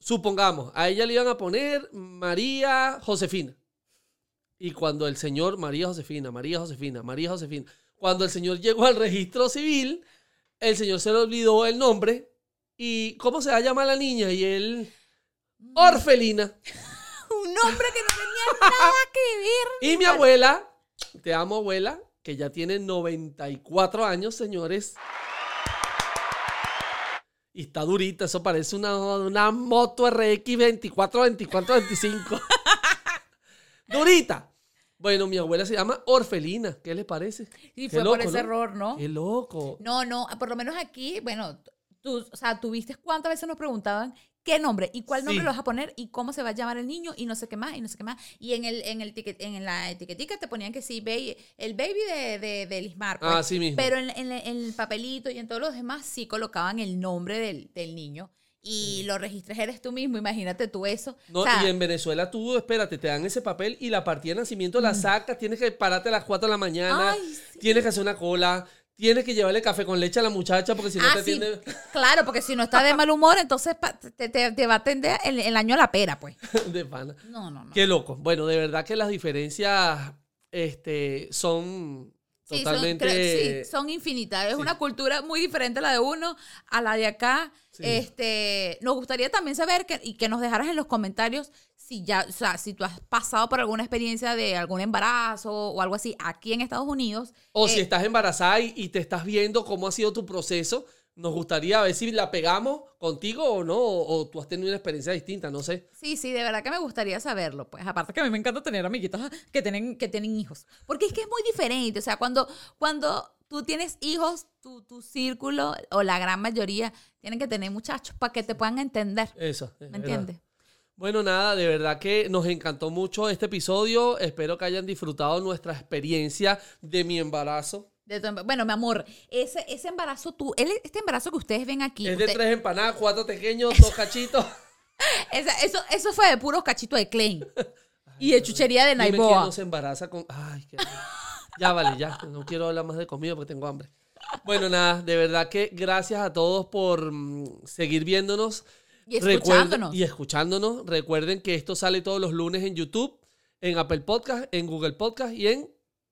Supongamos, a ella le iban a poner María Josefina. Y cuando el señor, María Josefina, María Josefina, María Josefina, cuando el señor llegó al registro civil, el señor se le olvidó el nombre. ¿Y cómo se va a llamar la niña? Y él, Orfelina. <laughs> un nombre que no tenía nada que ver. Y mi abuela, te amo abuela, que ya tiene 94 años, señores. Y está durita, eso parece una, una moto RX 24, 24, 25. durita. Bueno, mi abuela se llama Orfelina, ¿qué les parece? Y fue por loco, ese ¿no? error, ¿no? Qué loco. No, no, por lo menos aquí, bueno, tú, o sea, tú viste cuántas veces nos preguntaban qué nombre y cuál nombre Sí. le vas a poner y cómo se va a llamar el niño y no sé qué más y no sé qué más. Y en el, en el ticket, en la etiquetica te ponían que sí, baby, el baby de, de, de Lismar. pues. Ah, sí mismo. Pero en, en- en el papelito y en todos los demás sí colocaban el nombre del, del niño. Y lo registres eres tú mismo, imagínate tú eso. No, O sea, y en Venezuela tú, espérate, te dan ese papel y la partida de nacimiento la sacas, tienes que pararte a las 4 de la mañana, Mm. Ay, sí. tienes que hacer una cola, tienes que llevarle café con leche a la muchacha porque si no ah, te sí, atiende claro, porque si no está de mal humor, entonces te- te va a atender el, el año a la pera, pues. <laughs> de pana. No, no, no. Qué loco. Bueno, de verdad que las diferencias este, son Sí, totalmente... son, creo- sí, son infinitas. Es sí. una cultura muy diferente la de uno a la de acá. Sí. Este, nos gustaría también saber que, y que nos dejaras en los comentarios si ya, o sea, si tú has pasado por alguna experiencia de algún embarazo o algo así aquí en Estados Unidos. O si Eh, estás embarazada y, y te estás viendo cómo ha sido tu proceso, nos gustaría ver si la pegamos contigo o no, o, o tú has tenido una experiencia distinta, no sé. Sí, sí, de verdad que me gustaría saberlo. Pues aparte que a mí me encanta tener amiguitos que tienen, que tienen hijos. Porque es que es muy diferente. O sea, cuando, cuando tú tienes hijos, tu, tu círculo o la gran mayoría tienen que tener muchachos para que te puedan entender. Eso. es ¿Me entiendes? Bueno, nada, de verdad que nos encantó mucho este episodio. Espero que hayan disfrutado nuestra experiencia de mi embarazo. De tu emba- bueno, mi amor, ese, ese embarazo tú, este embarazo que ustedes ven aquí, Es de usted- tres empanadas, cuatro pequeños, dos cachitos. <laughs> esa- eso, eso fue de puros cachitos de Klein <laughs> y de chuchería de Dime Naiboa. no se embaraza con. Ay, qué. Ya vale, ya. No quiero hablar más de comida porque tengo hambre. Bueno, nada, de verdad que gracias a todos por mm, seguir viéndonos. Y Recuerden- escuchándonos. y escuchándonos. Recuerden que esto sale todos los lunes en YouTube, en Apple Podcast, en Google Podcast y en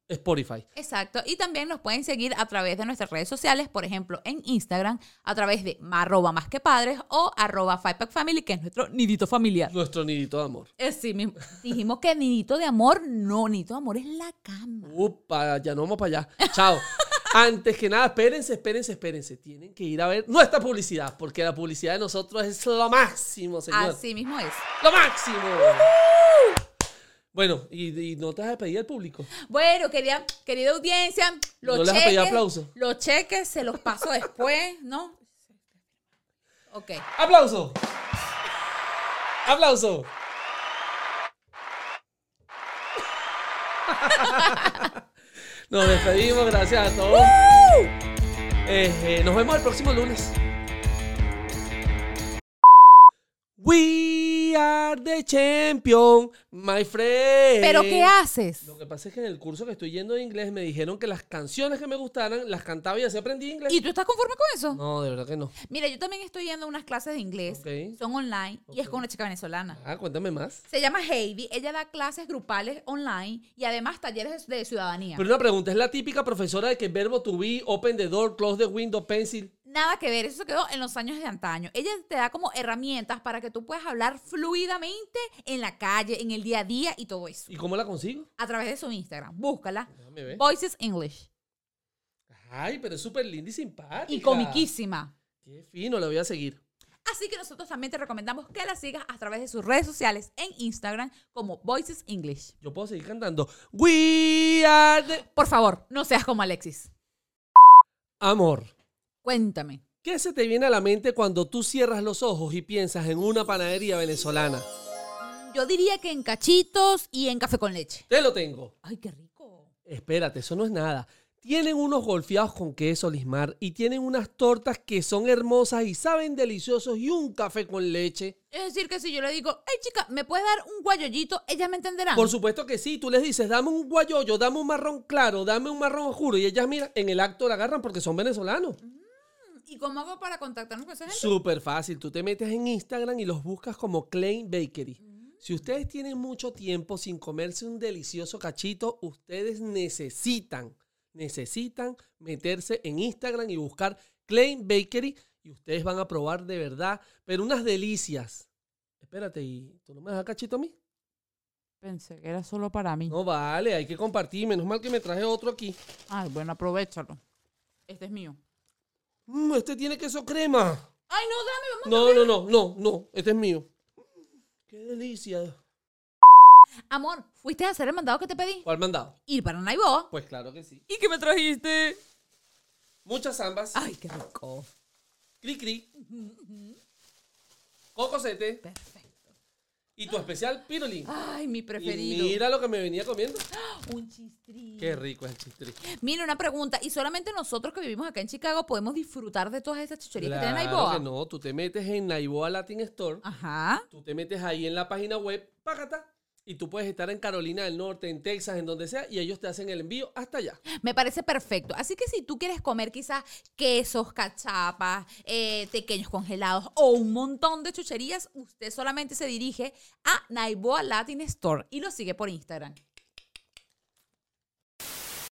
Spotify. Exacto. Y también nos pueden seguir a través de nuestras redes sociales, por ejemplo, en Instagram, a través de arroba más que padres o arroba Family, que es nuestro nidito familiar. Nuestro nidito de amor. Eh, sí, mismo. Dijimos que nidito de amor, no, nidito de amor es la cama. Upa, ya no vamos para allá. Chao. <laughs> Antes que nada, espérense, espérense, espérense. Tienen que ir a ver nuestra publicidad, porque la publicidad de nosotros es lo máximo, señor. Así mismo es. ¡Lo máximo! Bueno, y, y no te vas a pedir al público. Bueno, querida, querida audiencia, los ¿No les cheques, pedido aplauso? los cheques se los paso después, ¿no? Ok. ¡Aplauso! ¡Aplauso! <laughs> Nos despedimos, gracias a todos. Eh, eh, nos vemos el próximo lunes. Are the champion, my friend. ¿Pero qué haces? Lo que pasa es que en el curso que estoy yendo de inglés me dijeron que las canciones que me gustaran las cantaba y así aprendí inglés. ¿Y tú estás conforme con eso? No, de verdad que no. Mira, yo también estoy yendo a unas clases de inglés. Ok. Son online y es con una chica venezolana. Ah, cuéntame más. Se llama Heidi. Ella da clases grupales online y además talleres de ciudadanía. Pero una pregunta, ¿es la típica profesora de que verbo to be, open the door, close the window, pencil? Nada que ver, eso se quedó en los años de antaño. Ella te da como herramientas para que tú puedas hablar fluidamente en la calle, en el día a día y todo eso. ¿Y cómo la consigo? A través de su Instagram. Búscala. Voices English. Ay, pero es súper linda y simpática. Y comiquísima. Qué fino, la voy a seguir. Así que nosotros también te recomendamos que la sigas a través de sus redes sociales en Instagram como Voices English. Yo puedo seguir cantando. We are the... Por favor, no seas como Alexis. Amor. Cuéntame. ¿Qué se te viene a la mente cuando tú cierras los ojos y piensas en una panadería venezolana? Yo diría que en cachitos y en café con leche. Te lo tengo. Ay, qué rico. Espérate, eso no es nada. Tienen unos golfeados con queso lismar y tienen unas tortas que son hermosas y saben deliciosos y un café con leche. Es decir, que si yo le digo, hey chica, ¿me puedes dar un guayollito? Ella me entenderá. Por supuesto que sí, tú les dices, dame un guayoyo, dame un marrón claro, dame un marrón oscuro y ellas, mira, en el acto la agarran porque son venezolanos. ¿Y cómo hago para contactarnos con esa gente? Súper fácil, tú te metes en Instagram y los buscas como Klein Bakery. Si ustedes tienen mucho tiempo sin comerse un delicioso cachito, ustedes necesitan, necesitan meterse en Instagram y buscar Klein Bakery y ustedes van a probar de verdad, pero unas delicias. Espérate, ¿y tú no me das cachito a mí? Pensé que era solo para mí. No vale, hay que compartir. Menos mal que me traje otro aquí. Ay, bueno, aprovechalo. Este es mío. Mm, este tiene queso crema. Ay, no, dame, vamos. No, no, no, no, no. Este es mío. Qué delicia. Amor, ¿fuiste a hacer el mandado que te pedí? ¿Cuál mandado? Ir para Naiboa. Pues claro que sí. ¿Y qué me trajiste? Muchas zambas. Ay, qué rico. Cri cri. Cocosete. Perfecto. Y tu especial pirulín. Ay, mi Y preferido. mira lo que me venía comiendo. <gasps> Un chistrín. Qué rico es el chistri. Mira, una pregunta. ¿Y solamente nosotros que vivimos acá en Chicago podemos disfrutar de todas esas chucherías que tiene Claro Naiboa? que no. Tú te metes en Naiboa Latin Store. Ajá. Tú te metes ahí en la página web. Págata. Y tú puedes estar en Carolina del Norte, en Texas, en donde sea. Y ellos te hacen el envío hasta allá. Me parece perfecto. Así que si tú quieres comer quizás quesos, cachapas, eh, pequeños congelados o un montón de chucherías, usted solamente se dirige a Naiboa Latin Store y lo sigue por Instagram.